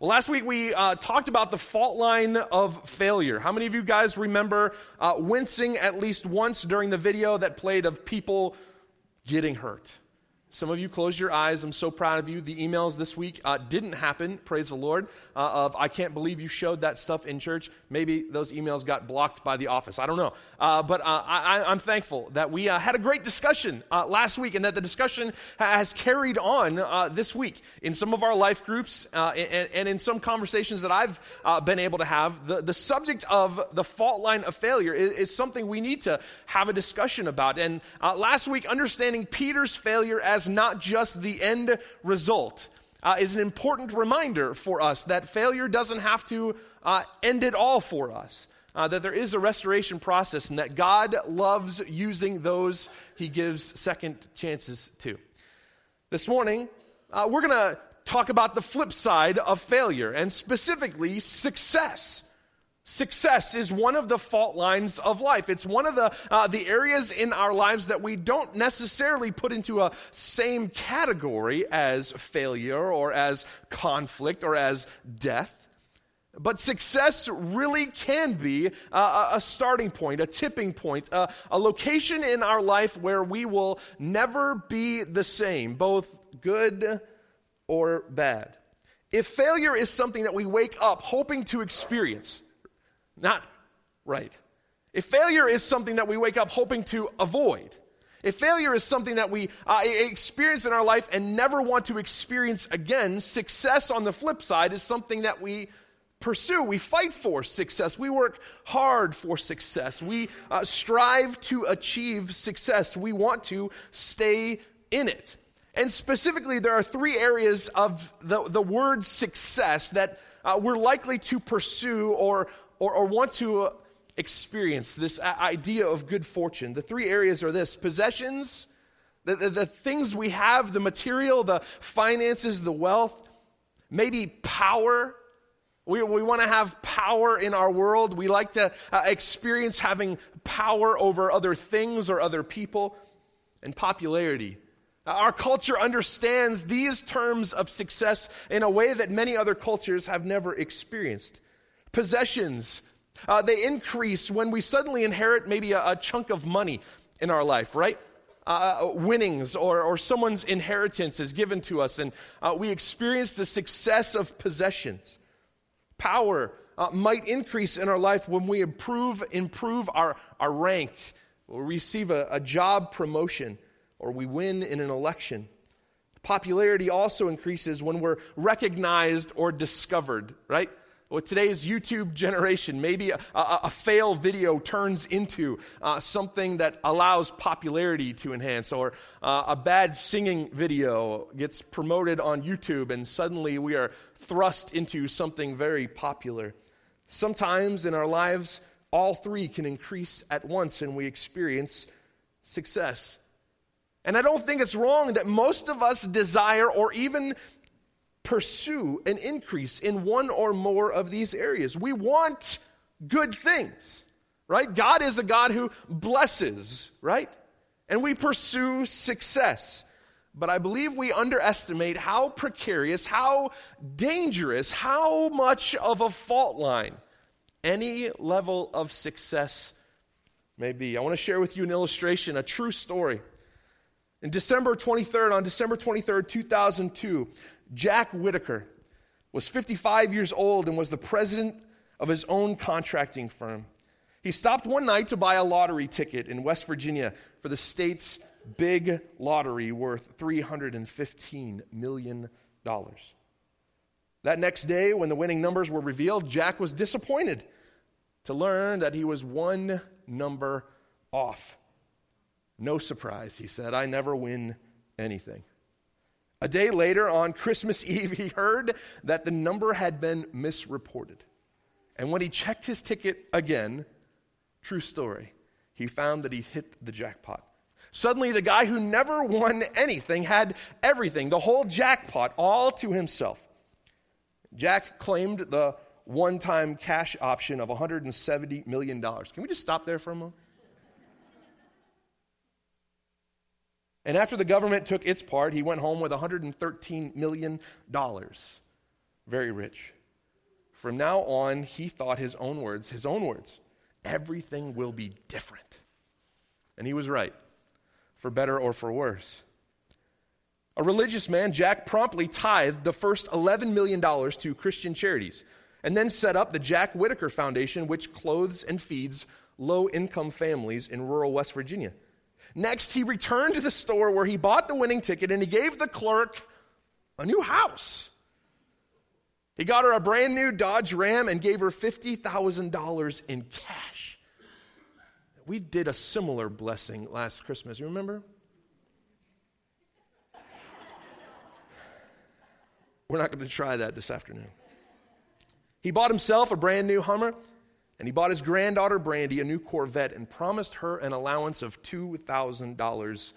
Well, last week we uh, talked about the fault line of failure. How many of you guys remember uh, wincing at least once during the video that played of people getting hurt? Some of you closed your eyes. I'm so proud of you. The emails this week uh, didn't happen, praise the Lord, uh, of I can't believe you showed that stuff in church. Maybe those emails got blocked by the office. I don't know. Uh, but uh, I, am thankful that we uh, had a great discussion uh, last week and that the discussion has carried on this week in some of our life groups and, and, in some conversations that I've been able to have. The, the subject of the fault line of failure is, is something we need to have a discussion about. And last week, understanding Peter's failure as as not just the end result uh, is an important reminder for us that failure doesn't have to uh, end it all for us. Uh, that there is a restoration process and that God loves using those he gives second chances to. This morning, uh, we're going to talk about the flip side of failure and specifically success. Success is one of the fault lines of life. It's one of the, uh, the areas in our lives that we don't necessarily put into a same category as failure or as conflict or as death. But success really can be a, a starting point, a tipping point, a, a location in our life where we will never be the same, both good or bad. If failure is something that we wake up hoping to experience, not right. If failure is something that we wake up hoping to avoid, if failure is something that we uh, experience in our life and never want to experience again, success on the flip side is something that we pursue. We fight for success. We work hard for success. We uh, strive to achieve success. We want to stay in it. And specifically, there are three areas of the, the word success that uh, we're likely to pursue or, or, or want to uh, experience this uh, idea of good fortune. The three areas are this possessions, the, the, the things we have, the material, the finances, the wealth, maybe power. We, we want to have power in our world. We like to uh, experience having power over other things or other people, and popularity. Uh, our culture understands these terms of success in a way that many other cultures have never experienced possessions. Uh, they increase when we suddenly inherit maybe a, a chunk of money in our life, right? Uh, uh, winnings or, or someone's inheritance is given to us, and uh, we experience the success of possessions. Power uh, might increase in our life when we improve, improve our, our rank, or receive a, a job promotion, or we win in an election. Popularity also increases when we're recognized or discovered, right? With today's YouTube generation, maybe a, a, a fail video turns into uh, something that allows popularity to enhance, or uh, a bad singing video gets promoted on YouTube, and suddenly we are thrust into something very popular. Sometimes in our lives, all three can increase at once, and we experience success. And I don't think it's wrong that most of us desire or even pursue an increase in one or more of these areas. We want good things, right? God is a God who blesses, right? And we pursue success. But I believe we underestimate how precarious, how dangerous, how much of a fault line any level of success may be. I want to share with you an illustration, a true story. In December 23rd, on December 23rd, 2002, Jack Whitaker was 55 years old and was the president of his own contracting firm. He stopped one night to buy a lottery ticket in West Virginia for the state's big lottery worth $315 million. That next day, when the winning numbers were revealed, Jack was disappointed to learn that he was one number off. No surprise, he said, I never win anything. A day later, on Christmas Eve, he heard that the number had been misreported. And when he checked his ticket again, true story, he found that he'd hit the jackpot. Suddenly, the guy who never won anything had everything, the whole jackpot, all to himself. Jack claimed the one time cash option of $170 million. Can we just stop there for a moment? And after the government took its part, he went home with $113 million. very rich. From now on, he thought his own words, his own words, everything will be different. And he was right, for better or for worse. A religious man, Jack promptly tithed the first $11 million to Christian charities and then set up the Jack Whitaker Foundation, which clothes and feeds low income families in rural West Virginia. Next, he returned to the store where he bought the winning ticket and he gave the clerk a new house. He got her a brand new Dodge Ram and gave her $50,000 in cash. We did a similar blessing last Christmas, you remember? We're not going to try that this afternoon. He bought himself a brand new Hummer, and he bought his granddaughter Brandy a new Corvette and promised her an allowance of $2,000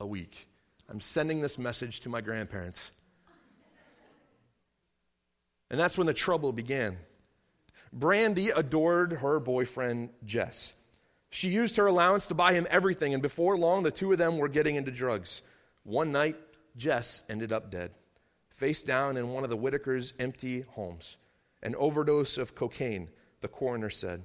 a week. I'm sending this message to my grandparents. And that's when the trouble began. Brandy adored her boyfriend, Jess. She used her allowance to buy him everything, and before long, the two of them were getting into drugs. One night, Jess ended up dead, face down in one of the Whitakers' empty homes. An overdose of cocaine, the coroner said.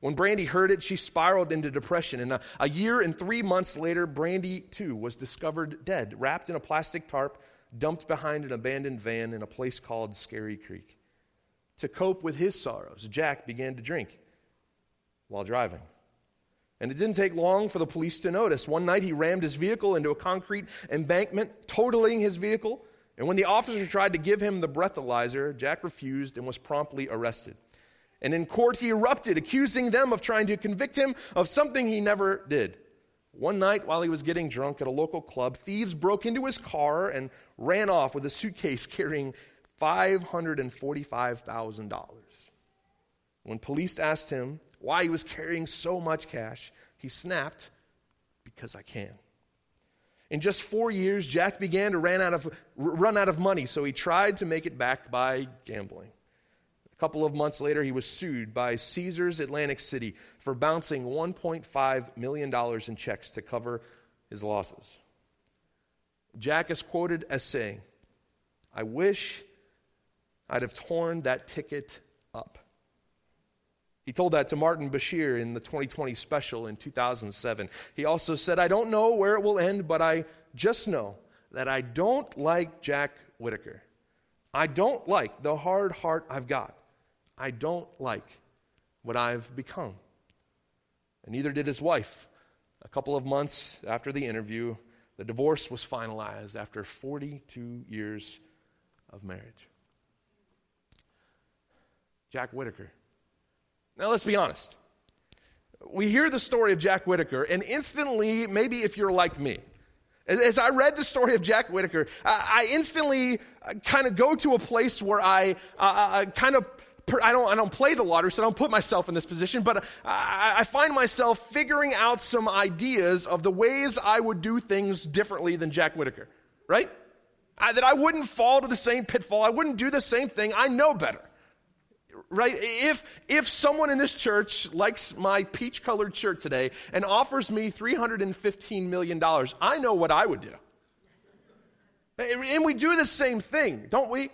When Brandy heard it, she spiraled into depression. And a, a year and three months later, Brandy, too, was discovered dead, wrapped in a plastic tarp dumped behind an abandoned van in a place called Scary Creek. To cope with his sorrows, Jack began to drink while driving. And it didn't take long for the police to notice. One night he rammed his vehicle into a concrete embankment, totaling his vehicle. And when the officer tried to give him the breathalyzer, Jack refused and was promptly arrested. And in court, he erupted, accusing them of trying to convict him of something he never did. One night, while he was getting drunk at a local club, thieves broke into his car and ran off with a suitcase carrying $545,000. When police asked him why he was carrying so much cash, he snapped, Because I can. In just four years, Jack began to run out, of, run out of money, so he tried to make it back by gambling. A couple of months later, he was sued by Caesars Atlantic City for bouncing $1.5 million in checks to cover his losses. Jack is quoted as saying, I wish I'd have torn that ticket up. He told that to Martin Bashir in the 2020 special in 2007. He also said, I don't know where it will end, but I just know that I don't like Jack Whitaker. I don't like the hard heart I've got. I don't like what I've become. And neither did his wife. A couple of months after the interview, the divorce was finalized after 42 years of marriage. Jack Whitaker. Now, let's be honest. We hear the story of Jack Whitaker, and instantly, maybe if you're like me, as I read the story of Jack Whitaker, I instantly uh, kind of go to a place where I uh, uh kind of I don't, I don't play the lottery, so I don't put myself in this position, but I, I find myself figuring out some ideas of the ways I would do things differently than Jack Whitaker, right? I, that I wouldn't fall to the same pitfall. I wouldn't do the same thing. I know better. Right? If, if someone in this church likes my peach colored shirt today and offers me $315 million, I know what I would do. And we do the same thing, don't we?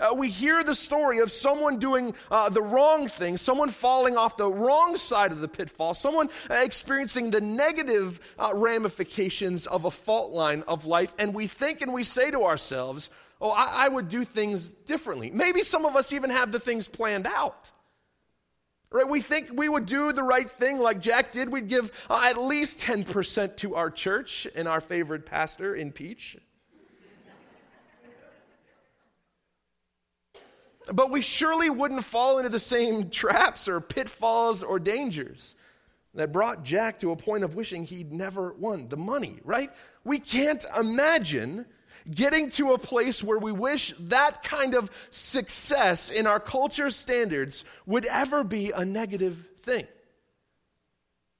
Uh, we hear the story of someone doing uh, the wrong thing, someone falling off the wrong side of the pitfall, someone uh, experiencing the negative uh, ramifications of a fault line of life, and we think and we say to ourselves, Oh, I, I would do things differently. Maybe some of us even have the things planned out. Right? We think we would do the right thing like Jack did. We'd give uh, at least 10% to our church and our favorite pastor in Peach. But we surely wouldn't fall into the same traps or pitfalls or dangers that brought Jack to a point of wishing he'd never won the money, right? We can't imagine getting to a place where we wish that kind of success in our culture standards would ever be a negative thing.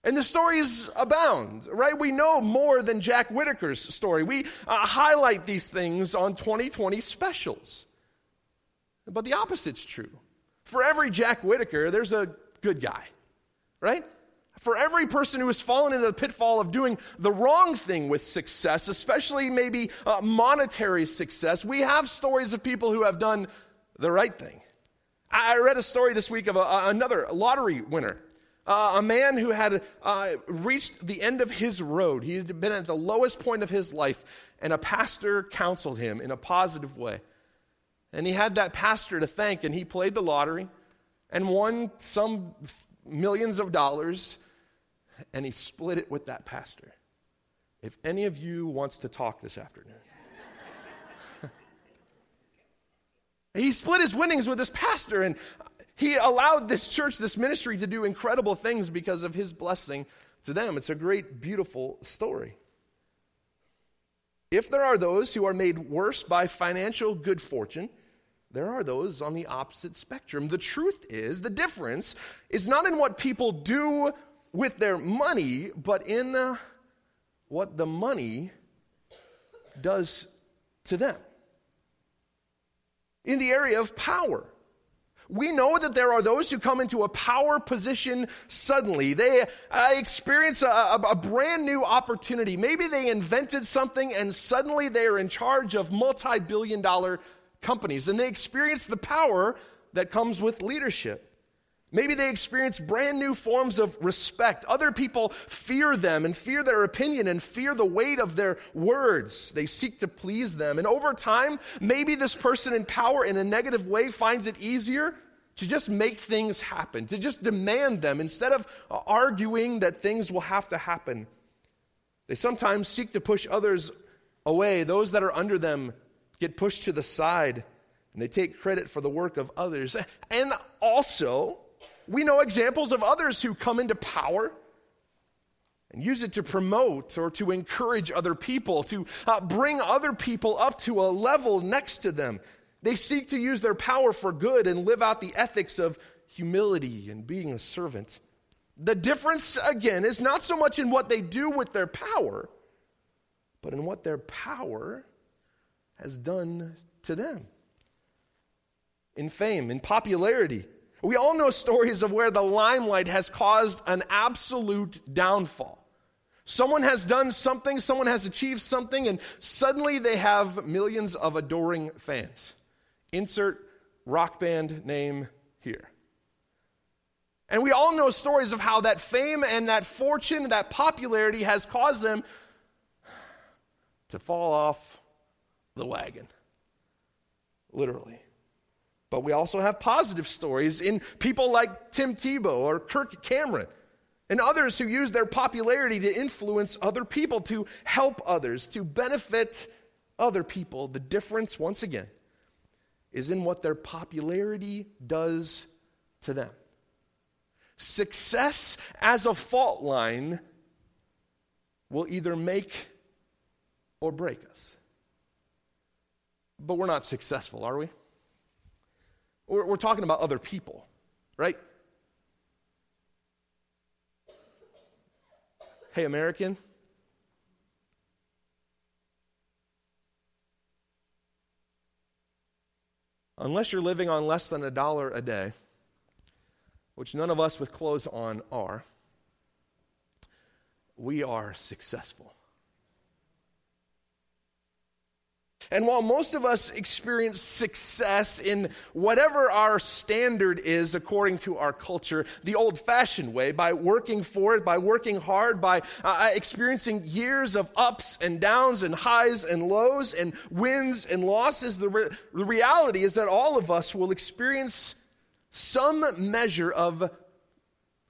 And the stories abound, right? We know more than Jack Whitaker's story. We uh, highlight these things on 2020 specials. But the opposite's true. For every Jack Whitaker, there's a good guy, right? For every person who has fallen into the pitfall of doing the wrong thing with success, especially maybe uh, monetary success, we have stories of people who have done the right thing. I read a story this week of a, another lottery winner. Uh, a man who had uh, reached the end of his road. He had been at the lowest point of his life, and a pastor counseled him in a positive way. And he had that pastor to thank, and he played the lottery and won some millions of dollars, and he split it with that pastor. If any of you wants to talk this afternoon, he split his winnings with this pastor, and he allowed this church, this ministry, to do incredible things because of his blessing to them. It's a great, beautiful story. If there are those who are made worse by financial good fortune, there are those on the opposite spectrum. The truth is, the difference is not in what people do with their money, but in uh, what the money does to them. In the area of power, we know that there are those who come into a power position suddenly. They uh, experience a, a, a brand new opportunity. Maybe they invented something and suddenly they are in charge of multi billion dollar companies and they experience the power that comes with leadership. Maybe they experience brand new forms of respect. Other people fear them and fear their opinion and fear the weight of their words. They seek to please them. And over time, maybe this person in power in a negative way finds it easier to just make things happen, to just demand them instead of arguing that things will have to happen. They sometimes seek to push others away, those that are under them get pushed to the side and they take credit for the work of others. And also, we know examples of others who come into power and use it to promote or to encourage other people, to uh, bring other people up to a level next to them. They seek to use their power for good and live out the ethics of humility and being a servant. The difference, again, is not so much in what they do with their power, but in what their power has done to them. In fame, in popularity. We all know stories of where the limelight has caused an absolute downfall. Someone has done something, someone has achieved something, and suddenly they have millions of adoring fans. Insert rock band name here. And we all know stories of how that fame and that fortune, that popularity has caused them to fall off the wagon. Literally. But we also have positive stories in people like Tim Tebow or Kirk Cameron and others who use their popularity to influence other people, to help others, to benefit other people. The difference, once again, is in what their popularity does to them. Success as a fault line will either make or break us but we're not successful, are we? We're, we're talking about other people, right? Hey, American. Unless you're living on less than a dollar a day, which none of us with clothes on are, we are successful. And while most of us experience success in whatever our standard is according to our culture, the old fashioned way, by working for it, by working hard, by uh, uh, experiencing years of ups and downs and highs and lows and wins and losses, the, re- the reality is that all of us will experience some measure of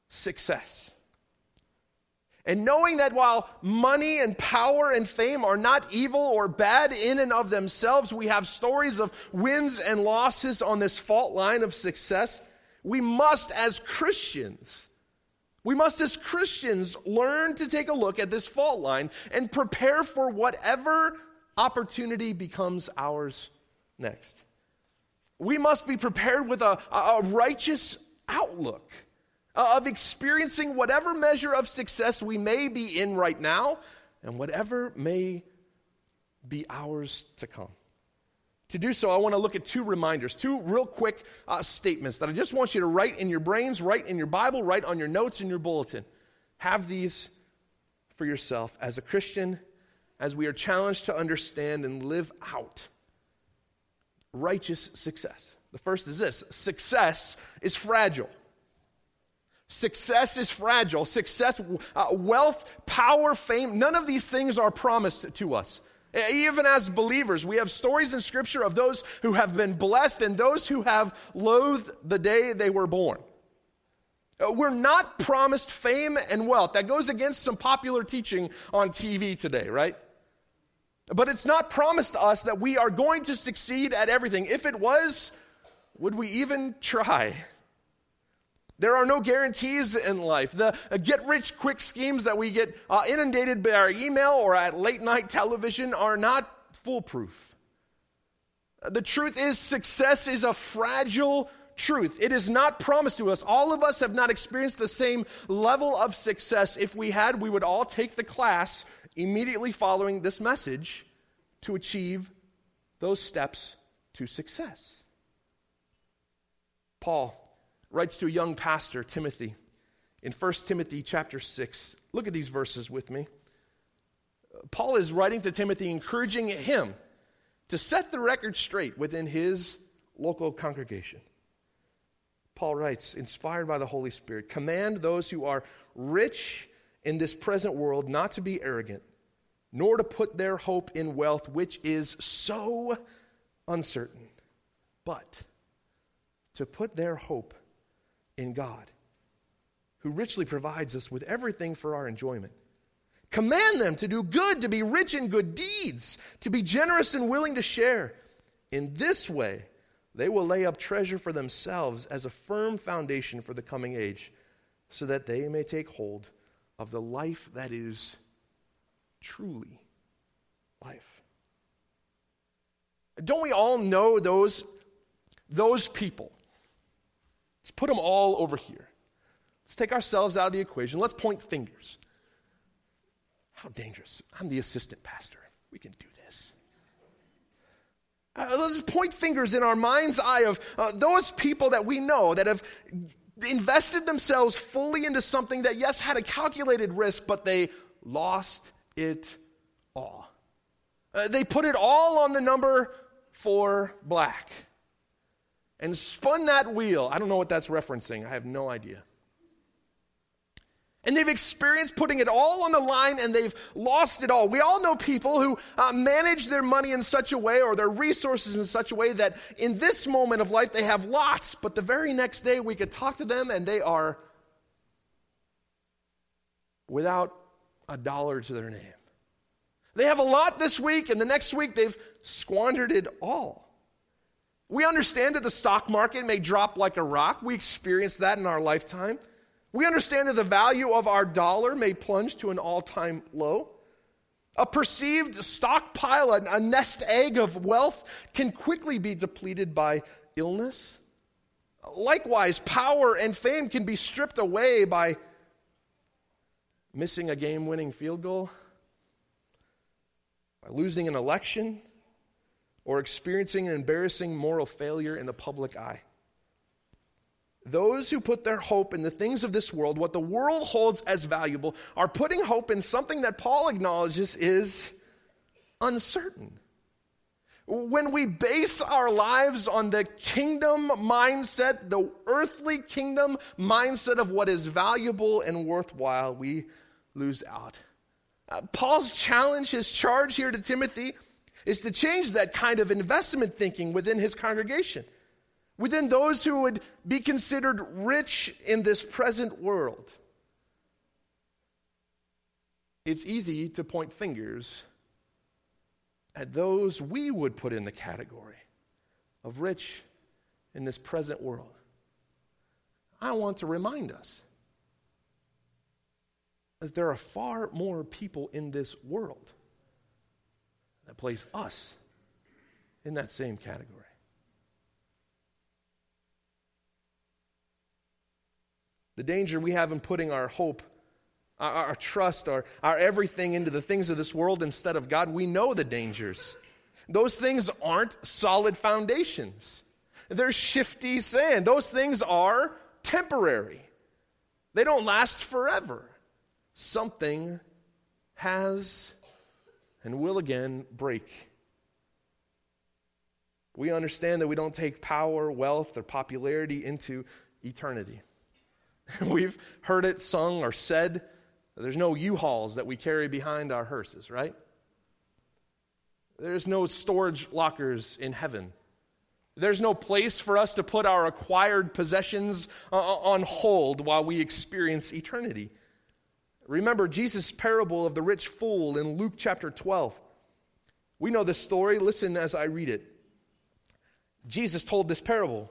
success. And knowing that while money and power and fame are not evil or bad in and of themselves, we have stories of wins and losses on this fault line of success. We must, as Christians, we must, as Christians, learn to take a look at this fault line and prepare for whatever opportunity becomes ours next. We must be prepared with a, a righteous outlook uh, of experiencing whatever measure of success we may be in right now and whatever may be ours to come. To do so, I want to look at two reminders, two real quick uh, statements that I just want you to write in your brains, write in your Bible, write on your notes in your bulletin. Have these for yourself as a Christian, as we are challenged to understand and live out righteous success. The first is this success is fragile. Success is fragile. Success, uh, wealth, power, fame, none of these things are promised to us. Even as believers, we have stories in Scripture of those who have been blessed and those who have loathed the day they were born. Uh, we're not promised fame and wealth. That goes against some popular teaching on TV today, right? But it's not promised to us that we are going to succeed at everything. If it was, would we even try? There are no guarantees in life. The uh, get rich quick schemes that we get uh, inundated by our email or at late night television are not foolproof. Uh, the truth is, success is a fragile truth. It is not promised to us. All of us have not experienced the same level of success. If we had, we would all take the class immediately following this message to achieve those steps to success. Paul writes to a young pastor, Timothy, in 1 Timothy chapter 6. Look at these verses with me. Paul is writing to Timothy, encouraging him to set the record straight within his local congregation. Paul writes, inspired by the Holy Spirit, command those who are rich in this present world not to be arrogant, nor to put their hope in wealth, which is so uncertain, but to put their hope in God, who richly provides us with everything for our enjoyment. Command them to do good, to be rich in good deeds, to be generous and willing to share. In this way, they will lay up treasure for themselves as a firm foundation for the coming age, so that they may take hold of the life that is truly life. Don't we all know those, those people Let's put them all over here. Let's take ourselves out of the equation. Let's point fingers. How dangerous. I'm the assistant pastor. We can do this. Uh, let's point fingers in our mind's eye of uh, those people that we know that have invested themselves fully into something that, yes, had a calculated risk, but they lost it all. Uh, they put it all on the number four black and spun that wheel. I don't know what that's referencing. I have no idea. And they've experienced putting it all on the line and they've lost it all. We all know people who uh, manage their money in such a way or their resources in such a way that in this moment of life they have lots, but the very next day we could talk to them and they are without a dollar to their name. They have a lot this week and the next week they've squandered it all. We understand that the stock market may drop like a rock. We experience that in our lifetime. We understand that the value of our dollar may plunge to an all time low. A perceived stockpile, a nest egg of wealth, can quickly be depleted by illness. Likewise, power and fame can be stripped away by missing a game winning field goal, by losing an election, or experiencing an embarrassing moral failure in the public eye. Those who put their hope in the things of this world, what the world holds as valuable, are putting hope in something that Paul acknowledges is uncertain. When we base our lives on the kingdom mindset, the earthly kingdom mindset of what is valuable and worthwhile, we lose out. Uh, Paul's challenge, his charge here to Timothy, is to change that kind of investment thinking within his congregation, within those who would be considered rich in this present world. It's easy to point fingers at those we would put in the category of rich in this present world. I want to remind us that there are far more people in this world that place us in that same category. The danger we have in putting our hope, our, our, trust, our, our everything into the things of this world instead of God, we know the dangers. Those things aren't solid foundations, they're shifty sand. Those things are temporary, they don't last forever. Something has and will again break. we understand that we don't take power, wealth, or popularity into eternity. We've heard it sung or said. There's no U-Hauls that we carry behind our hearses, right? There's no storage lockers in heaven. There's no place for us to put our acquired possessions uh, uh, on hold while we experience eternity. Remember Jesus' parable of the rich fool in Luke chapter 12. We know this story. Listen as I read it. Jesus told this parable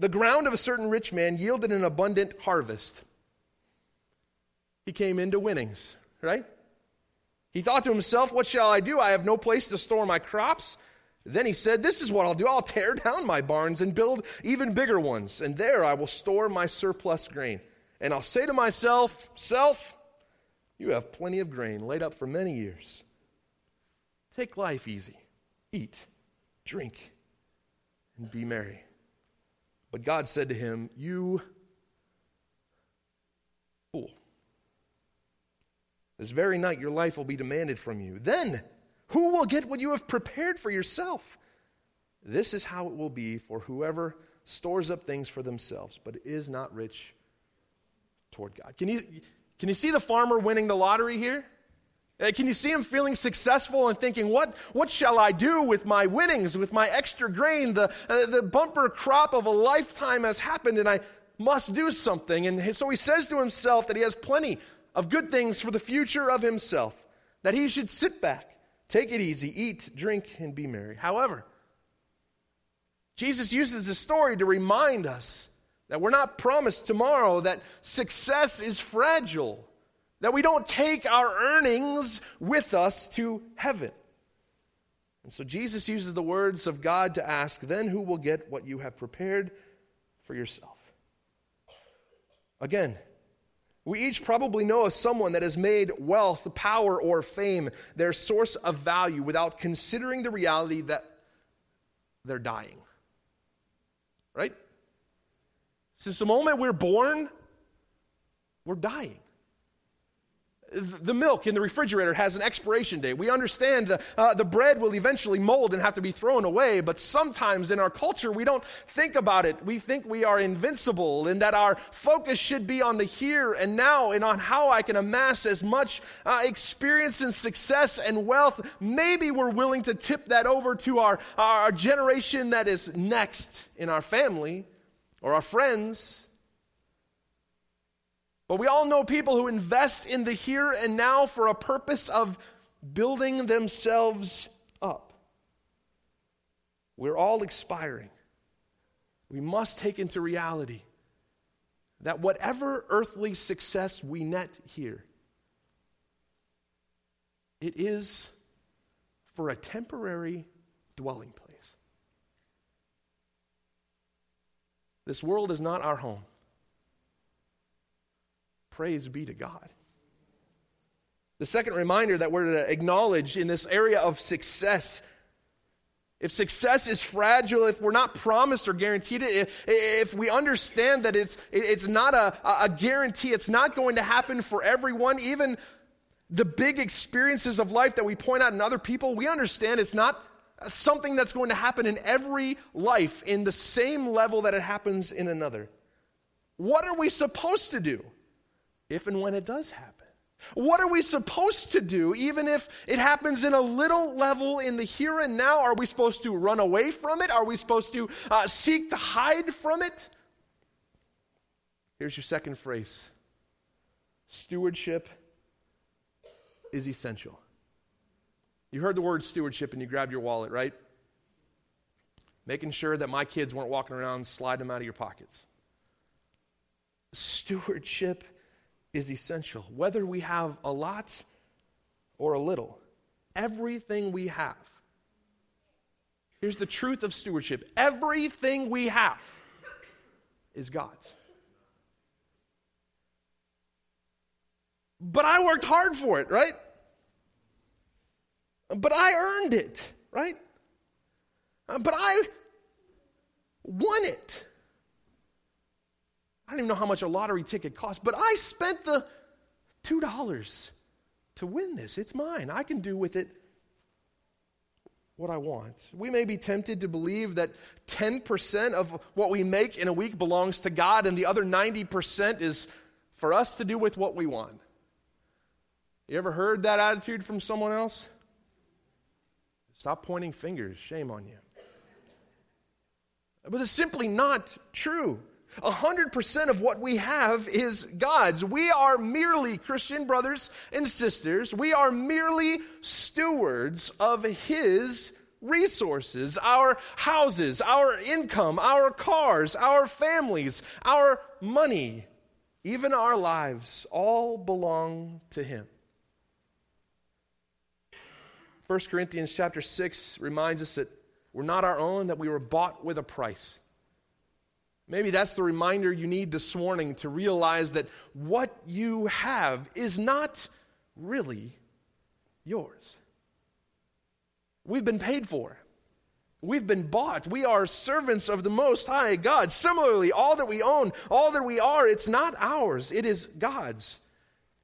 The ground of a certain rich man yielded an abundant harvest. He came into winnings, right? He thought to himself, What shall I do? I have no place to store my crops. Then he said, This is what I'll do. I'll tear down my barns and build even bigger ones, and there I will store my surplus grain. And I'll say to myself, Self, you have plenty of grain laid up for many years. Take life easy, eat, drink, and be merry. But God said to him, You fool. This very night your life will be demanded from you. Then, who will get what you have prepared for yourself? This is how it will be for whoever stores up things for themselves, but is not rich toward God. Can you, can you see the farmer winning the lottery here? Uh, can you see him feeling successful and thinking, what, what shall I do with my winnings, with my extra grain? The, uh, the bumper crop of a lifetime has happened and I must do something. And so he says to himself that he has plenty of good things for the future of himself, that he should sit back, take it easy, eat, drink, and be merry. However, Jesus uses this story to remind us that we're not promised tomorrow, that success is fragile, that we don't take our earnings with us to heaven. And so Jesus uses the words of God to ask, then who will get what you have prepared for yourself? Again, we each probably know of someone that has made wealth, power, or fame their source of value without considering the reality that they're dying. Right? Since the moment we're born, we're dying the milk in the refrigerator has an expiration date. We understand the, uh, the bread will eventually mold and have to be thrown away, but sometimes in our culture we don't think about it. We think we are invincible and that our focus should be on the here and now and on how I can amass as much uh, experience and success and wealth. Maybe we're willing to tip that over to our, our generation that is next in our family or our friends. But we all know people who invest in the here and now for a purpose of building themselves up. We're all expiring. We must take into reality that whatever earthly success we net here, it is for a temporary dwelling place. This world is not our home. Praise be to God. The second reminder that we're to acknowledge in this area of success if success is fragile, if we're not promised or guaranteed it, if, we understand that it's, it's not a, a guarantee, it's not going to happen for everyone, even the big experiences of life that we point out in other people, we understand it's not something that's going to happen in every life in the same level that it happens in another. What are we supposed to do? if and when it does happen? What are we supposed to do, even if it happens in a little level in the here and now? Are we supposed to run away from it? Are we supposed to uh, seek to hide from it? Here's your second phrase stewardship is essential. You heard the word stewardship and you grabbed your wallet, right? Making sure that my kids weren't walking around sliding them out of your pockets. Stewardship is essential, whether we have a lot or a little. Everything we have. Here's the truth of stewardship everything we have is God's. But I worked hard for it, right? But I earned it, right? Uh, but I won it. I don't even know how much a lottery ticket costs, but I spent the $2 to win this. It's mine. I can do with it what I want. We may be tempted to believe that 10% of what we make in a week belongs to God and the other 90% is for us to do with what we want. You ever heard that attitude from someone else? Stop pointing fingers. Shame on you. But it's simply not true. 100% of what we have is God's. We are merely, Christian brothers and sisters, we are merely stewards of His resources, our houses, our income, our cars, our families, our money, even our lives, all belong to Him. 1 Corinthians chapter 6 reminds us that we're not our own, that we were bought with a price. Maybe that's the reminder you need this morning to realize that what you have is not really yours. We've been paid for. We've been bought. We are servants of the Most High God. Similarly, all that we own, all that we are, it's not ours, it is God's.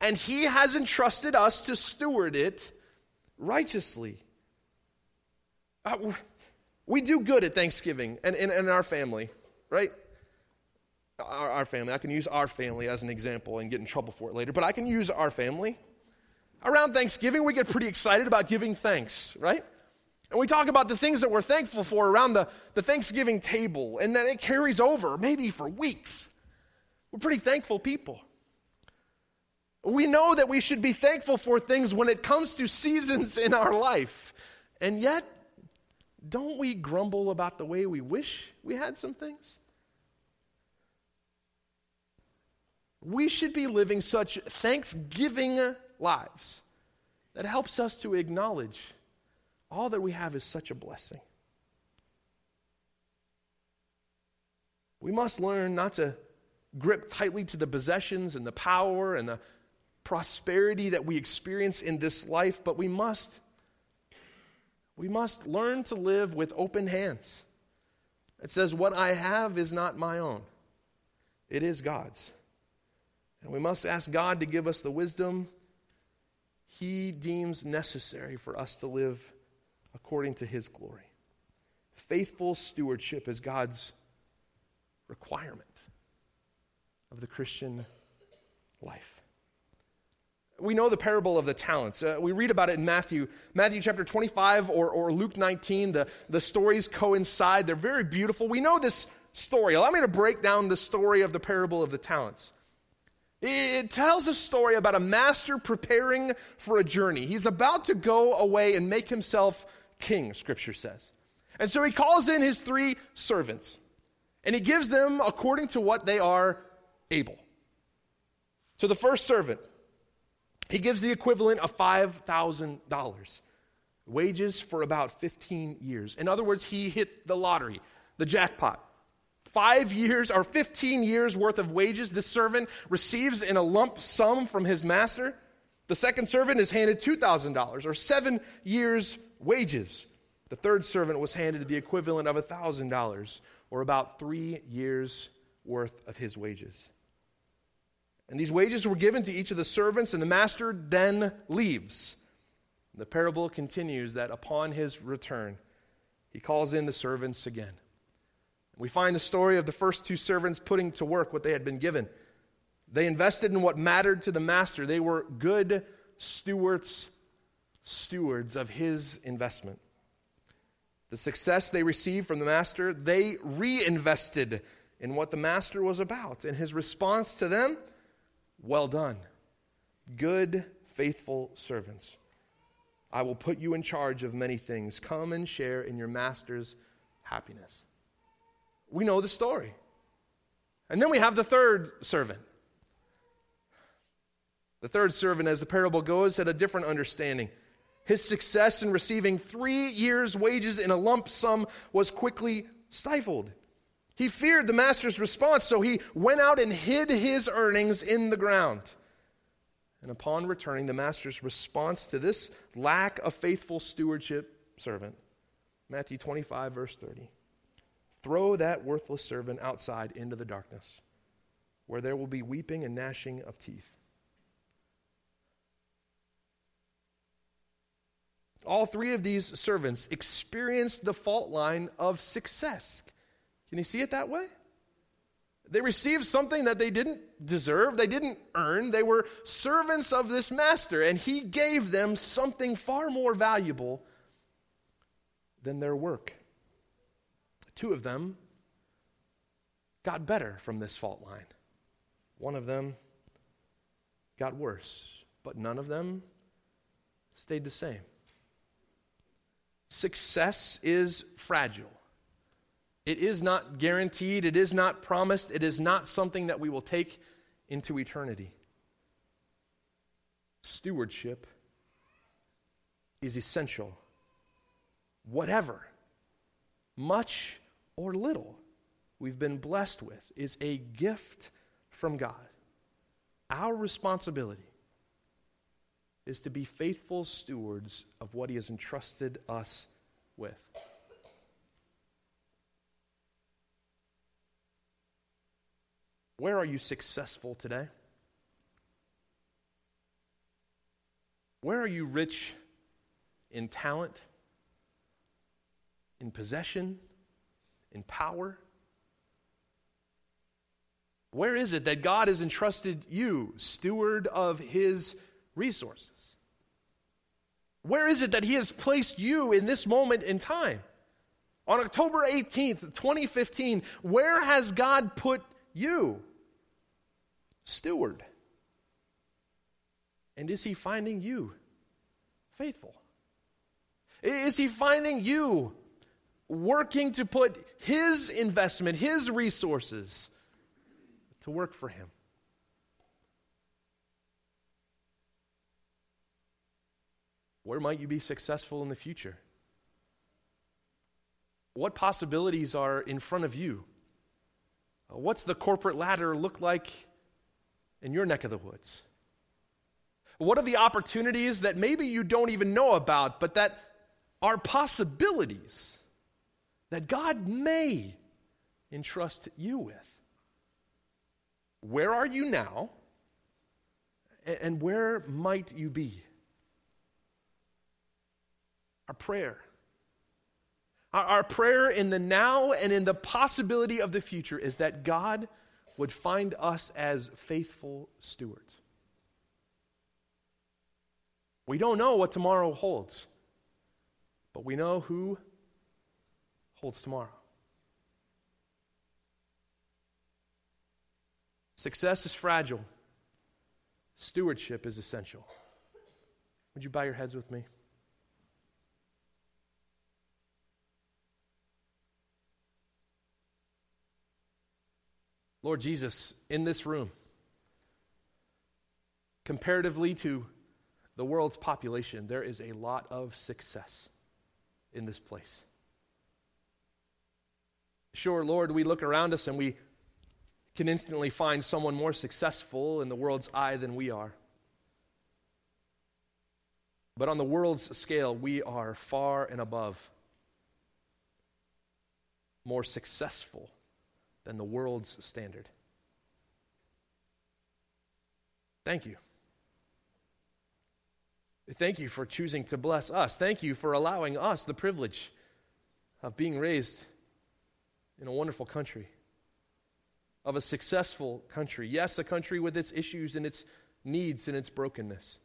And He has entrusted us to steward it righteously. Uh, we do good at Thanksgiving and in our family, right? Our, our, family. I can use our family as an example and get in trouble for it later, but I can use our family. Around Thanksgiving, we get pretty excited about giving thanks, right? And we talk about the things that we're thankful for around the, the Thanksgiving table, and then it carries over, maybe for weeks. We're pretty thankful people. We know that we should be thankful for things when it comes to seasons in our life. And yet, don't we grumble about the way we wish we had some things? We should be living such thanksgiving lives that helps us to acknowledge all that we have is such a blessing. We must learn not to grip tightly to the possessions and the power and the prosperity that we experience in this life, but we must we must learn to live with open hands. It says what I have is not my own. It is God's. And we must ask God to give us the wisdom he deems necessary for us to live according to his glory. Faithful stewardship is God's requirement of the Christian life. We know the parable of the talents. Uh, we read about it in Matthew, Matthew chapter 25 or, or Luke 19. The, the stories coincide, they're very beautiful. We know this story. Allow me to break down the story of the parable of the talents. It tells a story about a master preparing for a journey. He's about to go away and make himself king, scripture says. And so he calls in his three servants, and he gives them according to what they are able. To the first servant, he gives the equivalent of $5,000, wages for about 15 years. In other words, he hit the lottery, the jackpot. Five years or 15 years worth of wages this servant receives in a lump sum from his master. The second servant is handed $2,000 or seven years' wages. The third servant was handed the equivalent of $1,000 or about three years' worth of his wages. And these wages were given to each of the servants, and the master then leaves. The parable continues that upon his return, he calls in the servants again. We find the story of the first two servants putting to work what they had been given. They invested in what mattered to the master. They were good stewards, stewards of his investment. The success they received from the master, they reinvested in what the master was about. And his response to them, well done. Good, faithful servants. I will put you in charge of many things. Come and share in your master's happiness. We know the story. And then we have the third servant. The third servant, as the parable goes, had a different understanding. His success in receiving three years' wages in a lump sum was quickly stifled. He feared the master's response, so he went out and hid his earnings in the ground. And upon returning, the master's response to this lack of faithful stewardship servant, Matthew 25, verse 30. Throw that worthless servant outside into the darkness, where there will be weeping and gnashing of teeth. All three of these servants experienced the fault line of success. Can you see it that way? They received something that they didn't deserve, they didn't earn. They were servants of this master, and he gave them something far more valuable than their work. Two of them got better from this fault line, one of them got worse, but none of them stayed the same. Success is fragile. It is not guaranteed, it is not promised, it is not something that we will take into eternity. Stewardship is essential. Whatever, much or little, we've been blessed with is a gift from God. Our responsibility is to be faithful stewards of what He has entrusted us with. Where are you successful today? Where are you rich in talent, in possession, in power? Where is it that God has entrusted you, steward of his resources? Where is it that he has placed you in this moment in time? On October 18th, 2015, where has God put you? Steward? And is he finding you faithful? Is he finding you working to put his investment, his resources to work for him? Where might you be successful in the future? What possibilities are in front of you? What's the corporate ladder look like in your neck of the woods? What are the opportunities that maybe you don't even know about, but that are possibilities that God may entrust you with? Where are you now? And where might you be? Our prayer. Our, prayer in the now and in the possibility of the future is that God would find us as faithful stewards. We don't know what tomorrow holds, but we know who holds tomorrow. Success is fragile, stewardship is essential. Would you bow your heads with me? Lord Jesus, in this room, comparatively to the world's population, there is a lot of success in this place. Sure, Lord, we look around us and we can instantly find someone more successful in the world's eye than we are. But on the world's scale, we are far and above more successful than the world's standard. Thank you. Thank you for choosing to bless us. Thank you for allowing us the privilege of being raised in a wonderful country, of a successful country. Yes, a country with its issues and its needs and its brokenness.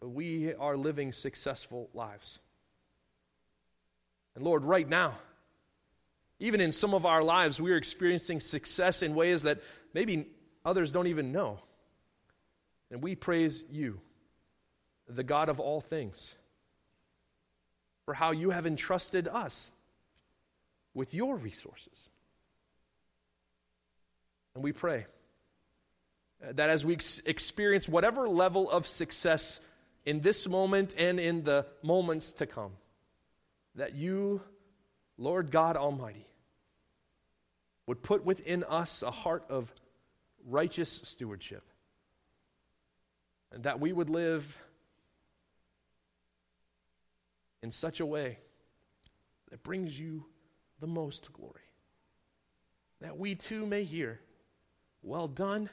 But we are living successful lives. And Lord, right now, even in some of our lives, we are experiencing success in ways that maybe others don't even know. And we praise you, the God of all things, for how you have entrusted us with your resources. And we pray that as we ex- experience whatever level of success in this moment and in the moments to come, that you, Lord God Almighty, would put within us a heart of righteous stewardship. And that we would live in such a way that brings you the most glory. That we too may hear, Well done,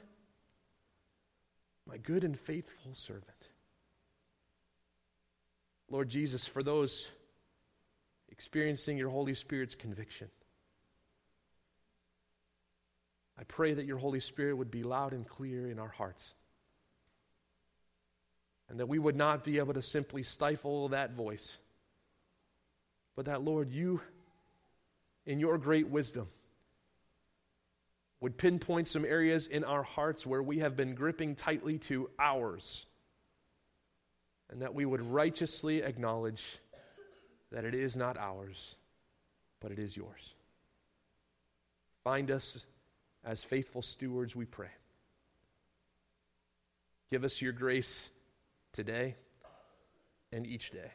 my good and faithful servant. Lord Jesus, for those experiencing your Holy Spirit's conviction. I pray that your Holy Spirit would be loud and clear in our hearts. And that we would not be able to simply stifle that voice. But that, Lord, you, in your great wisdom, would pinpoint some areas in our hearts where we have been gripping tightly to ours. And that we would righteously acknowledge that it is not ours, but it is yours. Find us as faithful stewards, we pray. Give us your grace today and each day.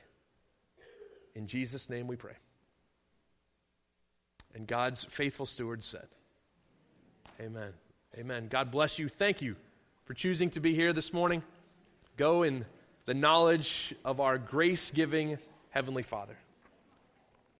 In Jesus' name we pray. And God's faithful stewards said, Amen. Amen. God bless you. Thank you for choosing to be here this morning. Go in the knowledge of our grace giving Heavenly Father.